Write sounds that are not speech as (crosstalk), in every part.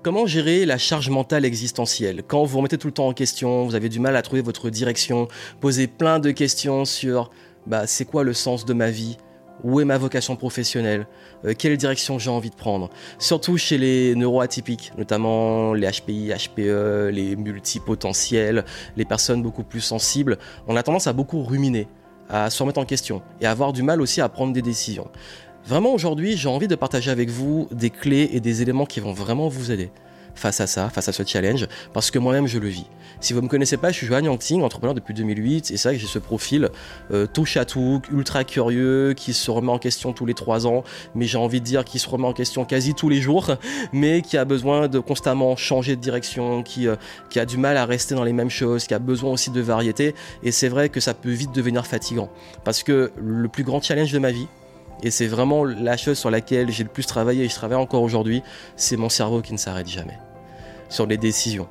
Comment gérer la charge mentale existentielle Quand vous remettez tout le temps en question, vous avez du mal à trouver votre direction, posez plein de questions sur bah, c'est quoi le sens de ma vie où est ma vocation professionnelle euh, Quelle direction j'ai envie de prendre Surtout chez les neuroatypiques, notamment les HPI, HPE, les multipotentiels, les personnes beaucoup plus sensibles, on a tendance à beaucoup ruminer, à se remettre en question et à avoir du mal aussi à prendre des décisions. Vraiment aujourd'hui, j'ai envie de partager avec vous des clés et des éléments qui vont vraiment vous aider face à ça, face à ce challenge, parce que moi-même je le vis. Si vous ne me connaissez pas, je suis Johan Yangting, entrepreneur depuis 2008, et c'est vrai que j'ai ce profil euh, touche à tout, ultra curieux, qui se remet en question tous les trois ans, mais j'ai envie de dire qui se remet en question quasi tous les jours, (laughs) mais qui a besoin de constamment changer de direction, euh, qui a du mal à rester dans les mêmes choses, qui a besoin aussi de variété, et c'est vrai que ça peut vite devenir fatigant, parce que le plus grand challenge de ma vie, et c'est vraiment la chose sur laquelle j'ai le plus travaillé et je travaille encore aujourd'hui, c'est mon cerveau qui ne s'arrête jamais. Sur les décisions,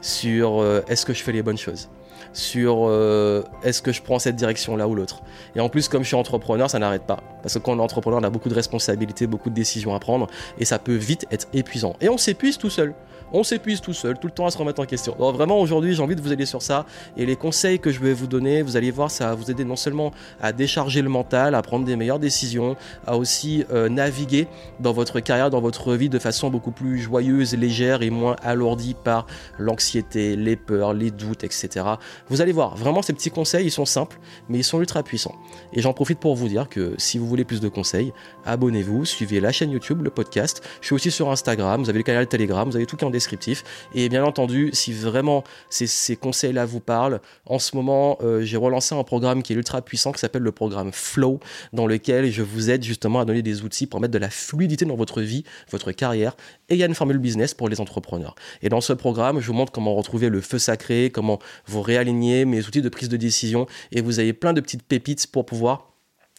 sur euh, est-ce que je fais les bonnes choses, sur euh, est-ce que je prends cette direction là ou l'autre. Et en plus, comme je suis entrepreneur, ça n'arrête pas. Parce que quand on est entrepreneur, on a beaucoup de responsabilités, beaucoup de décisions à prendre, et ça peut vite être épuisant. Et on s'épuise tout seul on s'épuise tout seul, tout le temps à se remettre en question. Donc vraiment aujourd'hui j'ai envie de vous aider sur ça et les conseils que je vais vous donner, vous allez voir, ça va vous aider non seulement à décharger le mental, à prendre des meilleures décisions, à aussi euh, naviguer dans votre carrière, dans votre vie de façon beaucoup plus joyeuse, légère et moins alourdie par l'anxiété, les peurs, les doutes, etc. Vous allez voir, vraiment ces petits conseils, ils sont simples, mais ils sont ultra puissants. Et j'en profite pour vous dire que si vous voulez plus de conseils, abonnez-vous, suivez la chaîne YouTube, le podcast. Je suis aussi sur Instagram, vous avez le canal Telegram, vous avez tout qui est descriptif. Et bien entendu, si vraiment ces, conseils-là vous parlent, en ce moment, euh, j'ai relancé un programme qui est ultra puissant qui s'appelle le programme Flow, dans lequel je vous aide justement à donner des outils pour mettre de la fluidité dans votre vie, votre carrière. Et il y a une formule business pour les entrepreneurs. Et dans ce programme, je vous montre comment retrouver le feu sacré, comment vous réaligner mes outils de prise de décision. Et vous avez plein de petites pépites pour pouvoir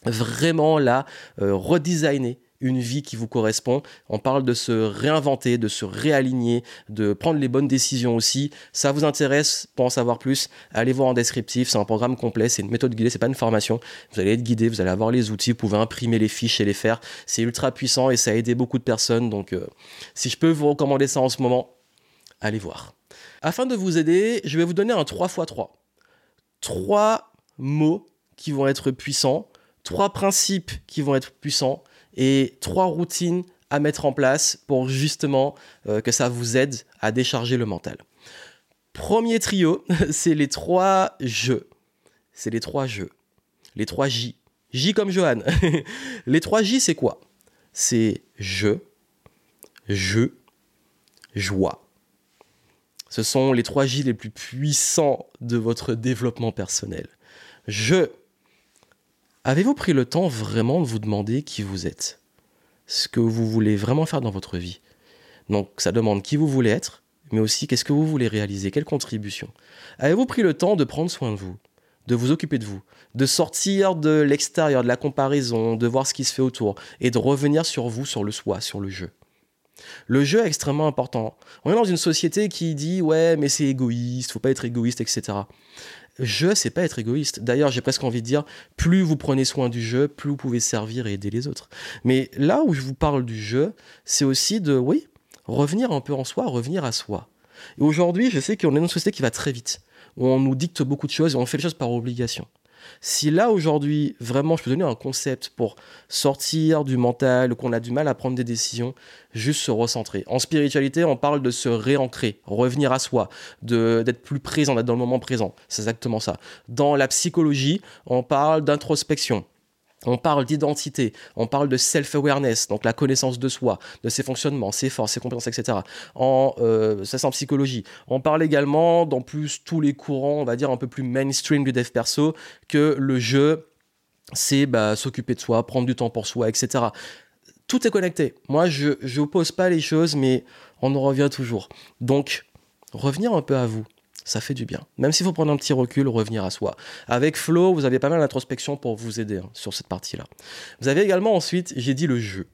vraiment là euh, redesigner une vie qui vous correspond. On parle de se réinventer, de se réaligner, de prendre les bonnes décisions aussi. Ça vous intéresse pour en savoir plus Allez voir en descriptif. C'est un programme complet, c'est une méthode guidée, c'est pas une formation. Vous allez être guidé, vous allez avoir les outils, vous pouvez imprimer les fiches et les faire. C'est ultra puissant et ça a aidé beaucoup de personnes. Donc, euh, si je peux vous recommander ça en ce moment, allez voir. Afin de vous aider, je vais vous donner un 3x3. Trois mots qui vont être puissants, trois principes qui vont être puissants et trois routines à mettre en place pour justement euh, que ça vous aide à décharger le mental. Premier trio, (laughs) c'est les trois jeux. C'est les trois jeux. Les trois J. J comme Johan. (laughs) les trois J, c'est quoi? C'est je, je, joie. Ce sont les trois J les plus puissants de votre développement personnel. Je, Avez-vous pris le temps vraiment de vous demander qui vous êtes? Ce que vous voulez vraiment faire dans votre vie? Donc ça demande qui vous voulez être, mais aussi qu'est-ce que vous voulez réaliser, quelle contribution. Avez-vous pris le temps de prendre soin de vous, de vous occuper de vous, de sortir de l'extérieur, de la comparaison, de voir ce qui se fait autour, et de revenir sur vous, sur le soi, sur le jeu? Le jeu est extrêmement important. On est dans une société qui dit ouais mais c'est égoïste, faut pas être égoïste, etc jeu, c'est pas être égoïste. D'ailleurs, j'ai presque envie de dire, plus vous prenez soin du jeu, plus vous pouvez servir et aider les autres. Mais là où je vous parle du jeu, c'est aussi de, oui, revenir un peu en soi, revenir à soi. Et aujourd'hui, je sais qu'on est dans une société qui va très vite, où on nous dicte beaucoup de choses et on fait les choses par obligation. Si là aujourd'hui, vraiment, je peux donner un concept pour sortir du mental, qu'on a du mal à prendre des décisions, juste se recentrer. En spiritualité, on parle de se réancrer, revenir à soi, d'être plus présent, d'être dans le moment présent. C'est exactement ça. Dans la psychologie, on parle d'introspection. On parle d'identité, on parle de self-awareness, donc la connaissance de soi, de ses fonctionnements, ses forces, ses compétences, etc. En, euh, ça c'est en psychologie. On parle également, dans plus tous les courants, on va dire un peu plus mainstream du dev perso, que le jeu, c'est bah, s'occuper de soi, prendre du temps pour soi, etc. Tout est connecté. Moi, je n'oppose pas les choses, mais on en revient toujours. Donc, revenir un peu à vous, ça fait du bien. Même s'il faut prendre un petit recul, revenir à soi. Avec Flow, vous avez pas mal d'introspection pour vous aider hein, sur cette partie-là. Vous avez également ensuite, j'ai dit le jeu.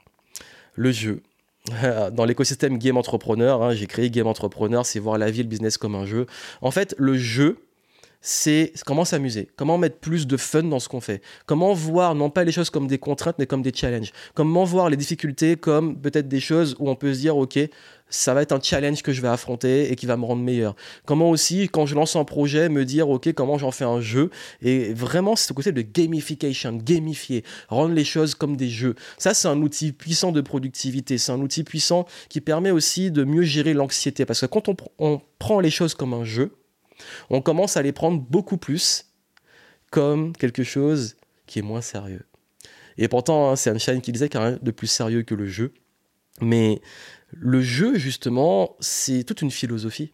Le jeu. (laughs) Dans l'écosystème Game Entrepreneur, hein, j'ai créé Game Entrepreneur, c'est voir la vie, le business comme un jeu. En fait, le jeu, c'est comment s'amuser, comment mettre plus de fun dans ce qu'on fait, comment voir non pas les choses comme des contraintes mais comme des challenges, comment voir les difficultés comme peut-être des choses où on peut se dire ok ça va être un challenge que je vais affronter et qui va me rendre meilleur. Comment aussi quand je lance un projet me dire ok comment j'en fais un jeu et vraiment c'est ce côté de gamification, gamifier, rendre les choses comme des jeux. Ça c'est un outil puissant de productivité, c'est un outil puissant qui permet aussi de mieux gérer l'anxiété parce que quand on prend les choses comme un jeu on commence à les prendre beaucoup plus comme quelque chose qui est moins sérieux. Et pourtant, hein, c'est Einstein qui disait qu'il n'y a rien de plus sérieux que le jeu. Mais le jeu, justement, c'est toute une philosophie.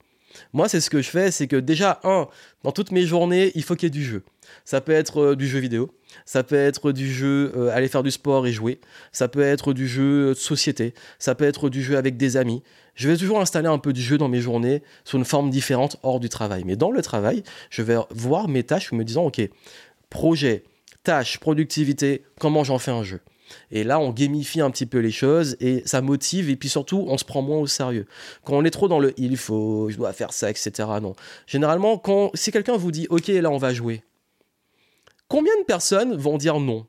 Moi, c'est ce que je fais, c'est que déjà, un, dans toutes mes journées, il faut qu'il y ait du jeu. Ça peut être euh, du jeu vidéo, ça peut être du jeu euh, aller faire du sport et jouer, ça peut être du jeu de société, ça peut être du jeu avec des amis. Je vais toujours installer un peu du jeu dans mes journées sous une forme différente hors du travail. Mais dans le travail, je vais voir mes tâches en me disant, ok, projet, tâche, productivité, comment j'en fais un jeu. Et là, on gamifie un petit peu les choses et ça motive et puis surtout, on se prend moins au sérieux. Quand on est trop dans le il faut, je dois faire ça, etc. Non. Généralement, quand si quelqu'un vous dit ok, là on va jouer, combien de personnes vont dire non?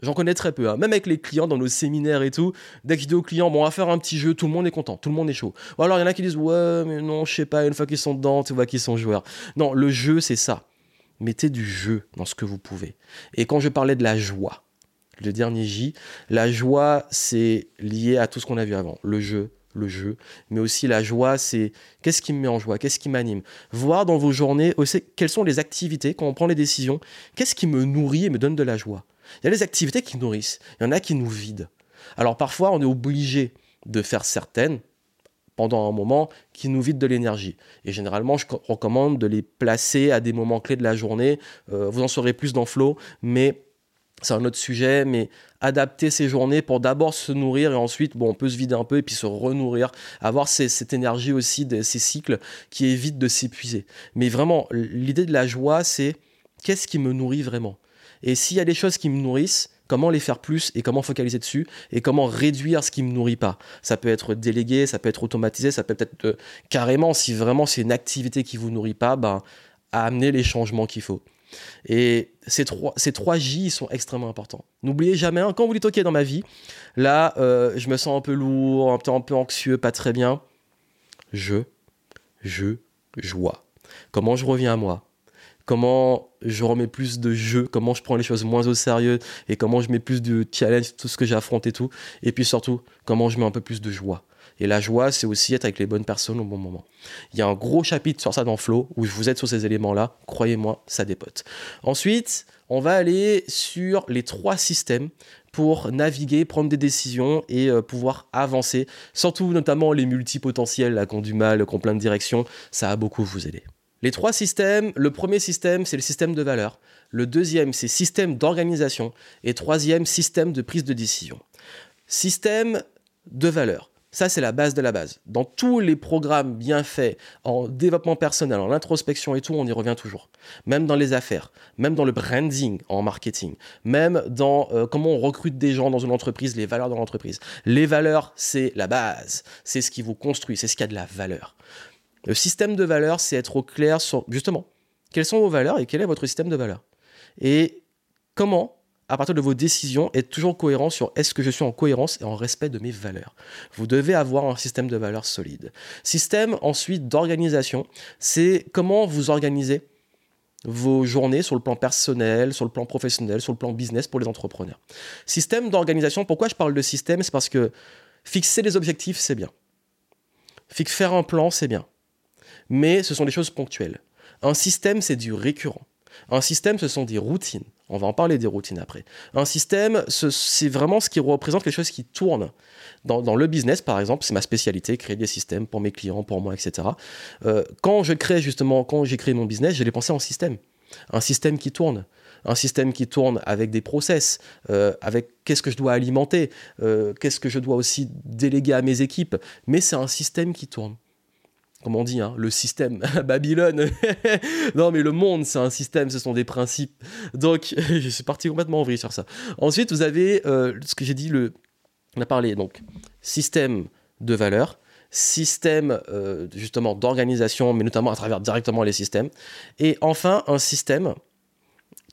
J'en connais très peu, hein. même avec les clients dans nos séminaires et tout. Dès que je aux clients, bon, on va faire un petit jeu, tout le monde est content, tout le monde est chaud. Ou alors il y en a qui disent, ouais, mais non, je sais pas, une fois qu'ils sont dedans, tu vois qu'ils sont joueurs. Non, le jeu, c'est ça. Mettez du jeu dans ce que vous pouvez. Et quand je parlais de la joie, le dernier J. La joie, c'est lié à tout ce qu'on a vu avant. Le jeu, le jeu, mais aussi la joie, c'est qu'est-ce qui me met en joie, qu'est-ce qui m'anime. Voir dans vos journées aussi quelles sont les activités, quand on prend les décisions, qu'est-ce qui me nourrit et me donne de la joie. Il y a les activités qui nourrissent, il y en a qui nous vident. Alors parfois, on est obligé de faire certaines pendant un moment qui nous vident de l'énergie. Et généralement, je recommande de les placer à des moments clés de la journée. Euh, vous en saurez plus dans Flow, mais c'est un autre sujet, mais adapter ses journées pour d'abord se nourrir et ensuite, bon, on peut se vider un peu et puis se renourrir, avoir cette énergie aussi, ces cycles qui évitent de s'épuiser. Mais vraiment, l'idée de la joie, c'est qu'est-ce qui me nourrit vraiment? Et s'il y a des choses qui me nourrissent, comment les faire plus et comment focaliser dessus et comment réduire ce qui me nourrit pas? Ça peut être délégué, ça peut être automatisé, ça peut être euh, carrément, si vraiment c'est une activité qui vous nourrit pas, ben, amener les changements qu'il faut. Et ces trois, ces trois J sont extrêmement importants. N'oubliez jamais, hein, quand vous dites OK dans ma vie, là, euh, je me sens un peu lourd, un peu, un peu anxieux, pas très bien. Je, je, joie. Comment je reviens à moi? Comment je remets plus de jeu Comment je prends les choses moins au sérieux Et comment je mets plus de challenge, tout ce que j'affronte et tout Et puis surtout, comment je mets un peu plus de joie et la joie, c'est aussi être avec les bonnes personnes au bon moment. Il y a un gros chapitre sur ça dans Flow où vous aide sur ces éléments-là. Croyez-moi, ça dépote. Ensuite, on va aller sur les trois systèmes pour naviguer, prendre des décisions et euh, pouvoir avancer. Surtout notamment les multipotentiels qui ont du mal, qui ont plein de directions. Ça a beaucoup vous aider. Les trois systèmes, le premier système, c'est le système de valeur. Le deuxième, c'est système d'organisation. Et troisième, système de prise de décision. Système de valeur. Ça, c'est la base de la base. Dans tous les programmes bien faits, en développement personnel, en introspection et tout, on y revient toujours. Même dans les affaires, même dans le branding en marketing, même dans euh, comment on recrute des gens dans une entreprise, les valeurs dans l'entreprise. Les valeurs, c'est la base. C'est ce qui vous construit, c'est ce qui a de la valeur. Le système de valeurs, c'est être au clair sur, justement, quelles sont vos valeurs et quel est votre système de valeurs. Et comment à partir de vos décisions, être toujours cohérent sur est-ce que je suis en cohérence et en respect de mes valeurs. Vous devez avoir un système de valeurs solide. Système ensuite d'organisation, c'est comment vous organisez vos journées sur le plan personnel, sur le plan professionnel, sur le plan business pour les entrepreneurs. Système d'organisation, pourquoi je parle de système? C'est parce que fixer les objectifs, c'est bien. Faire un plan, c'est bien. Mais ce sont des choses ponctuelles. Un système, c'est du récurrent. Un système, ce sont des routines. On va en parler des routines après. Un système, c'est vraiment ce qui représente quelque chose qui tourne. Dans, le business, par exemple, c'est ma spécialité, créer des systèmes pour mes clients, pour moi, etc. Euh, quand je crée justement, quand j'ai créé mon business, je l'ai pensé en système. Un système qui tourne. Un système qui tourne avec des process, euh, avec qu'est-ce que je dois alimenter, euh, qu'est-ce que je dois aussi déléguer à mes équipes. Mais c'est un système qui tourne comme on dit, hein, le système, Babylone. (laughs) non, mais le monde, c'est un système, ce sont des principes. Donc, (laughs) je suis parti complètement en vrille sur ça. Ensuite, vous avez euh, ce que j'ai dit, on a parlé, donc, système de valeurs, système euh, justement d'organisation, mais notamment à travers directement les systèmes. Et enfin, un système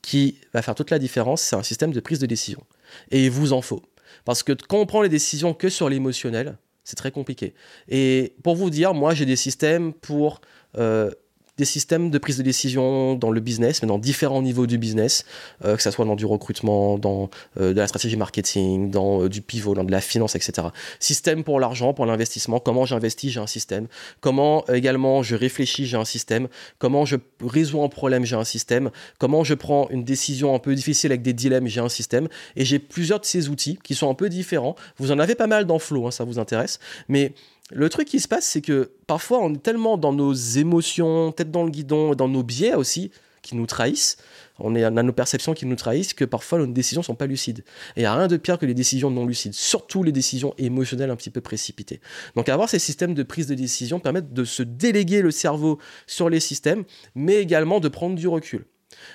qui va faire toute la différence, c'est un système de prise de décision. Et il vous en faut. Parce que quand on prend les décisions que sur l'émotionnel, c'est très compliqué. Et pour vous dire, moi j'ai des systèmes pour euh, des systèmes de prise de décision dans le business, mais dans différents niveaux du business, euh, que ce soit dans du recrutement, dans euh, de la stratégie marketing, dans euh, du pivot, dans de la finance, etc. Système pour l'argent, pour l'investissement, comment j'investis, j'ai un système. Comment également je réfléchis, j'ai un système. Comment je résous un problème, j'ai un système. Comment je prends une décision un peu difficile avec des dilemmes, j'ai un système. Et j'ai plusieurs de ces outils qui sont un peu différents. Vous en avez pas mal dans Flow, hein, ça vous intéresse. Mais le truc qui se passe, c'est que parfois on est tellement dans nos émotions, tête dans le guidon, dans nos biais aussi, qui nous trahissent. On, est, a nos perceptions qui nous trahissent, que parfois nos décisions sont pas lucides. Et il n'y a rien de pire que les décisions non lucides, surtout les décisions émotionnelles un petit peu précipitées. Donc avoir ces systèmes de prise de décision permettent de se déléguer le cerveau sur les systèmes, mais également de prendre du recul.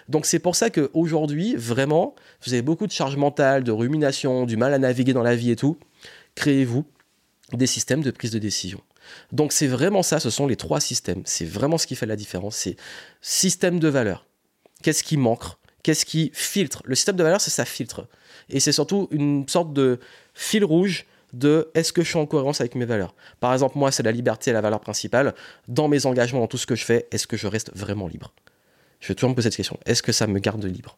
Donc c'est pour ça qu'aujourd'hui, vraiment, vous avez beaucoup de charge mentale, de rumination, du mal à naviguer dans la vie et tout. Créez-vous des systèmes de prise de décision. Donc c'est vraiment ça, ce sont les trois systèmes. C'est vraiment ce qui fait la différence. C'est système de valeur. Qu'est-ce qui manque? Qu'est-ce qui filtre? Le système de valeur, c'est ça filtre. Et c'est surtout une sorte de fil rouge de est-ce que je suis en cohérence avec mes valeurs? Par exemple, moi, c'est la liberté la valeur principale. Dans mes engagements, dans tout ce que je fais, est-ce que je reste vraiment libre? Je vais toujours me poser cette question. Est-ce que ça me garde libre?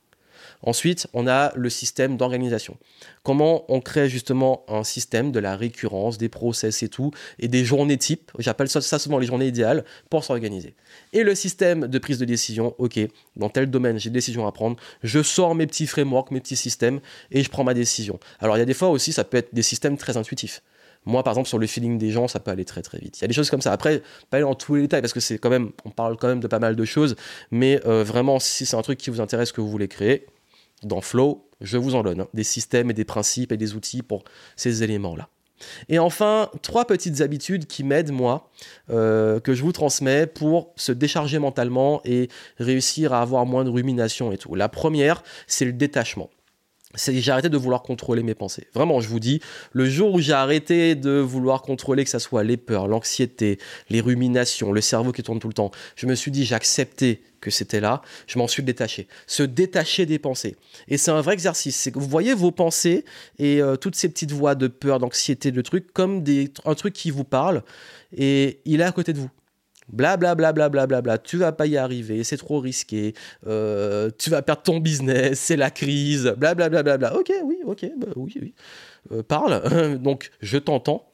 Ensuite, on a le système d'organisation. Comment on crée justement un système de la récurrence, des process et tout, et des journées types, j'appelle ça, souvent les journées idéales, pour s'organiser. Et le système de prise de décision, ok, dans tel domaine, j'ai des décisions à prendre, je sors mes petits frameworks, mes petits systèmes, et je prends ma décision. Alors il y a des fois aussi, ça peut être des systèmes très intuitifs. Moi, par exemple, sur le feeling des gens, ça peut aller très très vite. Il y a des choses comme ça. Après, pas aller dans tous les détails parce que c'est quand même, on parle quand même de pas mal de choses. Mais euh, vraiment, si c'est un truc qui vous intéresse, que vous voulez créer, dans Flow, je vous en donne hein, des systèmes et des principes et des outils pour ces éléments-là. Et enfin, trois petites habitudes qui m'aident, moi, euh, que je vous transmets pour se décharger mentalement et réussir à avoir moins de rumination et tout. La première, c'est le détachement j'ai arrêté de vouloir contrôler mes pensées. Vraiment, je vous dis, le jour où j'ai arrêté de vouloir contrôler que ce soit les peurs, l'anxiété, les ruminations, le cerveau qui tourne tout le temps, je me suis dit, j'ai accepté que c'était là, je m'en suis détaché. Se détacher des pensées. Et c'est un vrai exercice. C'est que vous voyez vos pensées et euh, toutes ces petites voix de peur, d'anxiété, de trucs, comme des, un truc qui vous parle et il est à côté de vous. Bla bla bla tu vas pas y arriver, c'est trop risqué, euh, tu vas perdre ton business, c'est la crise, bla bla. Ok, oui, ok, bah oui, oui. Euh, parle. (laughs) Donc je t'entends,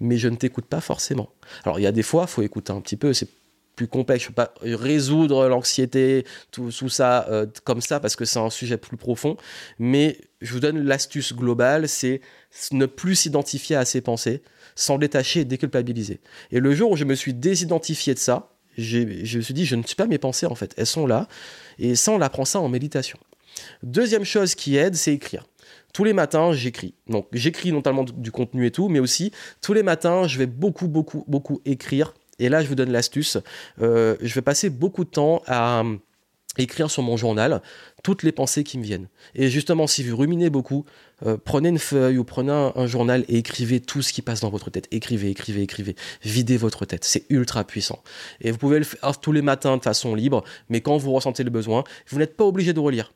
mais je ne t'écoute pas forcément. Alors il y a des fois, faut écouter un petit peu. C'est plus complexe. Je peux pas résoudre l'anxiété, tout, ça euh, comme ça parce que c'est un sujet plus profond. Mais je vous donne l'astuce globale, c'est ne plus s'identifier à ses pensées, s'en détacher et déculpabiliser. Et le jour où je me suis désidentifié de ça, je me suis dit, je ne suis pas mes pensées en fait, elles sont là. Et ça, on apprend ça en méditation. Deuxième chose qui aide, c'est écrire. Tous les matins, j'écris. Donc, j'écris notamment du contenu et tout, mais aussi tous les matins, je vais beaucoup, beaucoup, beaucoup écrire. Et là, je vous donne l'astuce. Euh, je vais passer beaucoup de temps à écrire sur mon journal toutes les pensées qui me viennent. Et justement, si vous ruminez beaucoup, euh, prenez une feuille ou prenez un, journal et écrivez tout ce qui passe dans votre tête. Écrivez, écrivez, écrivez. Videz votre tête. C'est ultra puissant. Et vous pouvez le faire tous les matins de façon libre, mais quand vous ressentez le besoin, vous n'êtes pas obligé de relire.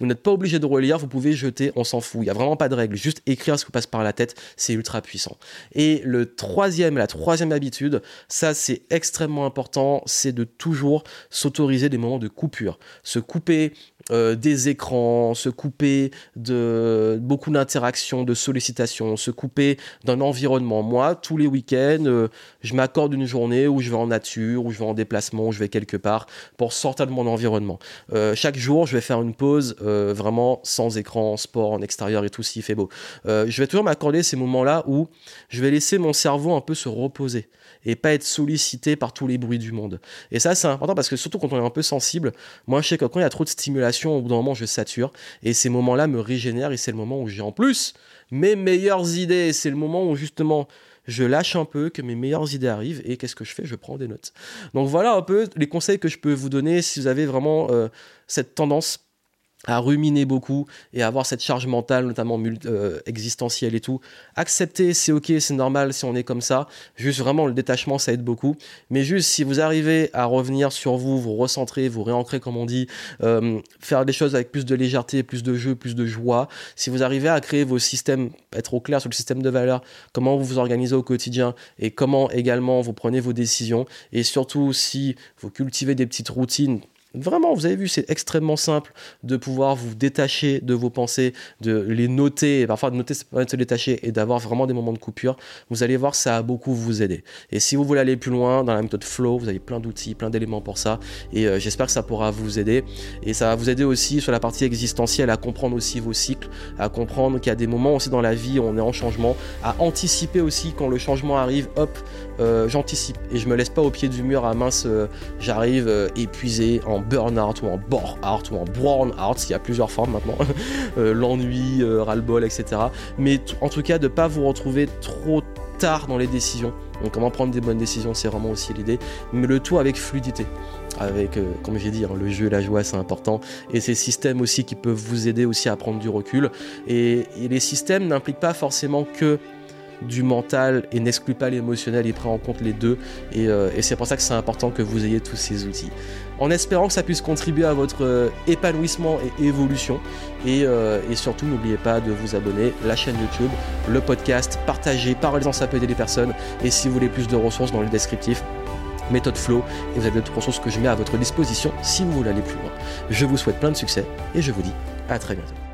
Vous n'êtes pas obligé de relire, vous pouvez jeter, on s'en fout. Il n'y a vraiment pas de règle. Juste écrire ce qui passe par la tête, c'est ultra puissant. Et le troisième, la troisième habitude, ça c'est extrêmement important, c'est de toujours s'autoriser des moments de coupure. Se couper euh, des écrans, se couper de beaucoup d'interactions, de sollicitations, se couper d'un environnement. Moi, tous les week-ends, euh, je m'accorde une journée où je vais en nature, où je vais en déplacement, où je vais quelque part pour sortir de mon environnement. Euh, chaque jour, je vais faire une pause vraiment sans écran, sport, en extérieur et tout s'il fait beau. je vais toujours m'accorder ces moments-là où je vais laisser mon cerveau un peu se reposer et pas être sollicité par tous les bruits du monde. Et ça, c'est important parce que surtout quand on est un peu sensible, moi je sais que quand il y a trop de stimulation, au bout d'un moment, je sature et ces moments-là me régénèrent et c'est le moment où j'ai en plus mes meilleures idées. C'est le moment où justement je lâche un peu, que mes meilleures idées arrivent et qu'est-ce que je fais? Je prends des notes. Donc voilà un peu les conseils que je peux vous donner si vous avez vraiment euh, cette tendance à ruminer beaucoup et avoir cette charge mentale, notamment euh, existentielle et tout. Accepter, c'est ok, c'est normal si on est comme ça. Juste vraiment, le détachement, ça aide beaucoup. Mais juste, si vous arrivez à revenir sur vous, vous recentrer, vous réancrer, comme on dit, euh, faire des choses avec plus de légèreté, plus de jeu, plus de joie, si vous arrivez à créer vos systèmes, être au clair sur le système de valeurs, comment vous vous organisez au quotidien et comment également vous prenez vos décisions, et surtout si vous cultivez des petites routines, Vraiment, vous avez vu, c'est extrêmement simple de pouvoir vous détacher de vos pensées, de les noter, parfois de noter, c'est pas de se détacher et d'avoir vraiment des moments de coupure. Vous allez voir, ça a beaucoup vous aider. Et si vous voulez aller plus loin dans la méthode flow, vous avez plein d'outils, plein d'éléments pour ça. Et euh, j'espère que ça pourra vous aider. Et ça va vous aider aussi sur la partie existentielle à comprendre aussi vos cycles, à comprendre qu'il y a des moments aussi dans la vie où on est en changement, à anticiper aussi quand le changement arrive, hop, euh, j'anticipe et je me laisse pas au pied du mur à mince, euh, j'arrive épuisé en burn-out ou en bore-out ou en brown-out, il y a plusieurs formes maintenant, (laughs) euh, l'ennui, euh, ras-le-bol, etc. Mais en tout cas, de ne pas vous retrouver trop tard dans les décisions. Donc comment prendre des bonnes décisions, c'est vraiment aussi l'idée. Mais le tout avec fluidité. Avec, euh, comme j'ai dit, hein, le jeu et la joie, c'est important. Et ces systèmes aussi qui peuvent vous aider aussi à prendre du recul. et les systèmes n'impliquent pas forcément que du mental et n'exclut pas l'émotionnel, il prend en compte les deux euh, et, c'est pour ça que c'est important que vous ayez tous ces outils. En espérant que ça puisse contribuer à votre euh, épanouissement et évolution et, euh, et surtout n'oubliez pas de vous abonner, la chaîne YouTube, le podcast, partagez, parlez-en, ça peut aider les personnes et si vous voulez plus de ressources dans le descriptif, méthode flow et vous avez d'autres ressources que je mets à votre disposition si vous voulez aller plus loin. Je vous souhaite plein de succès et je vous dis à très bientôt.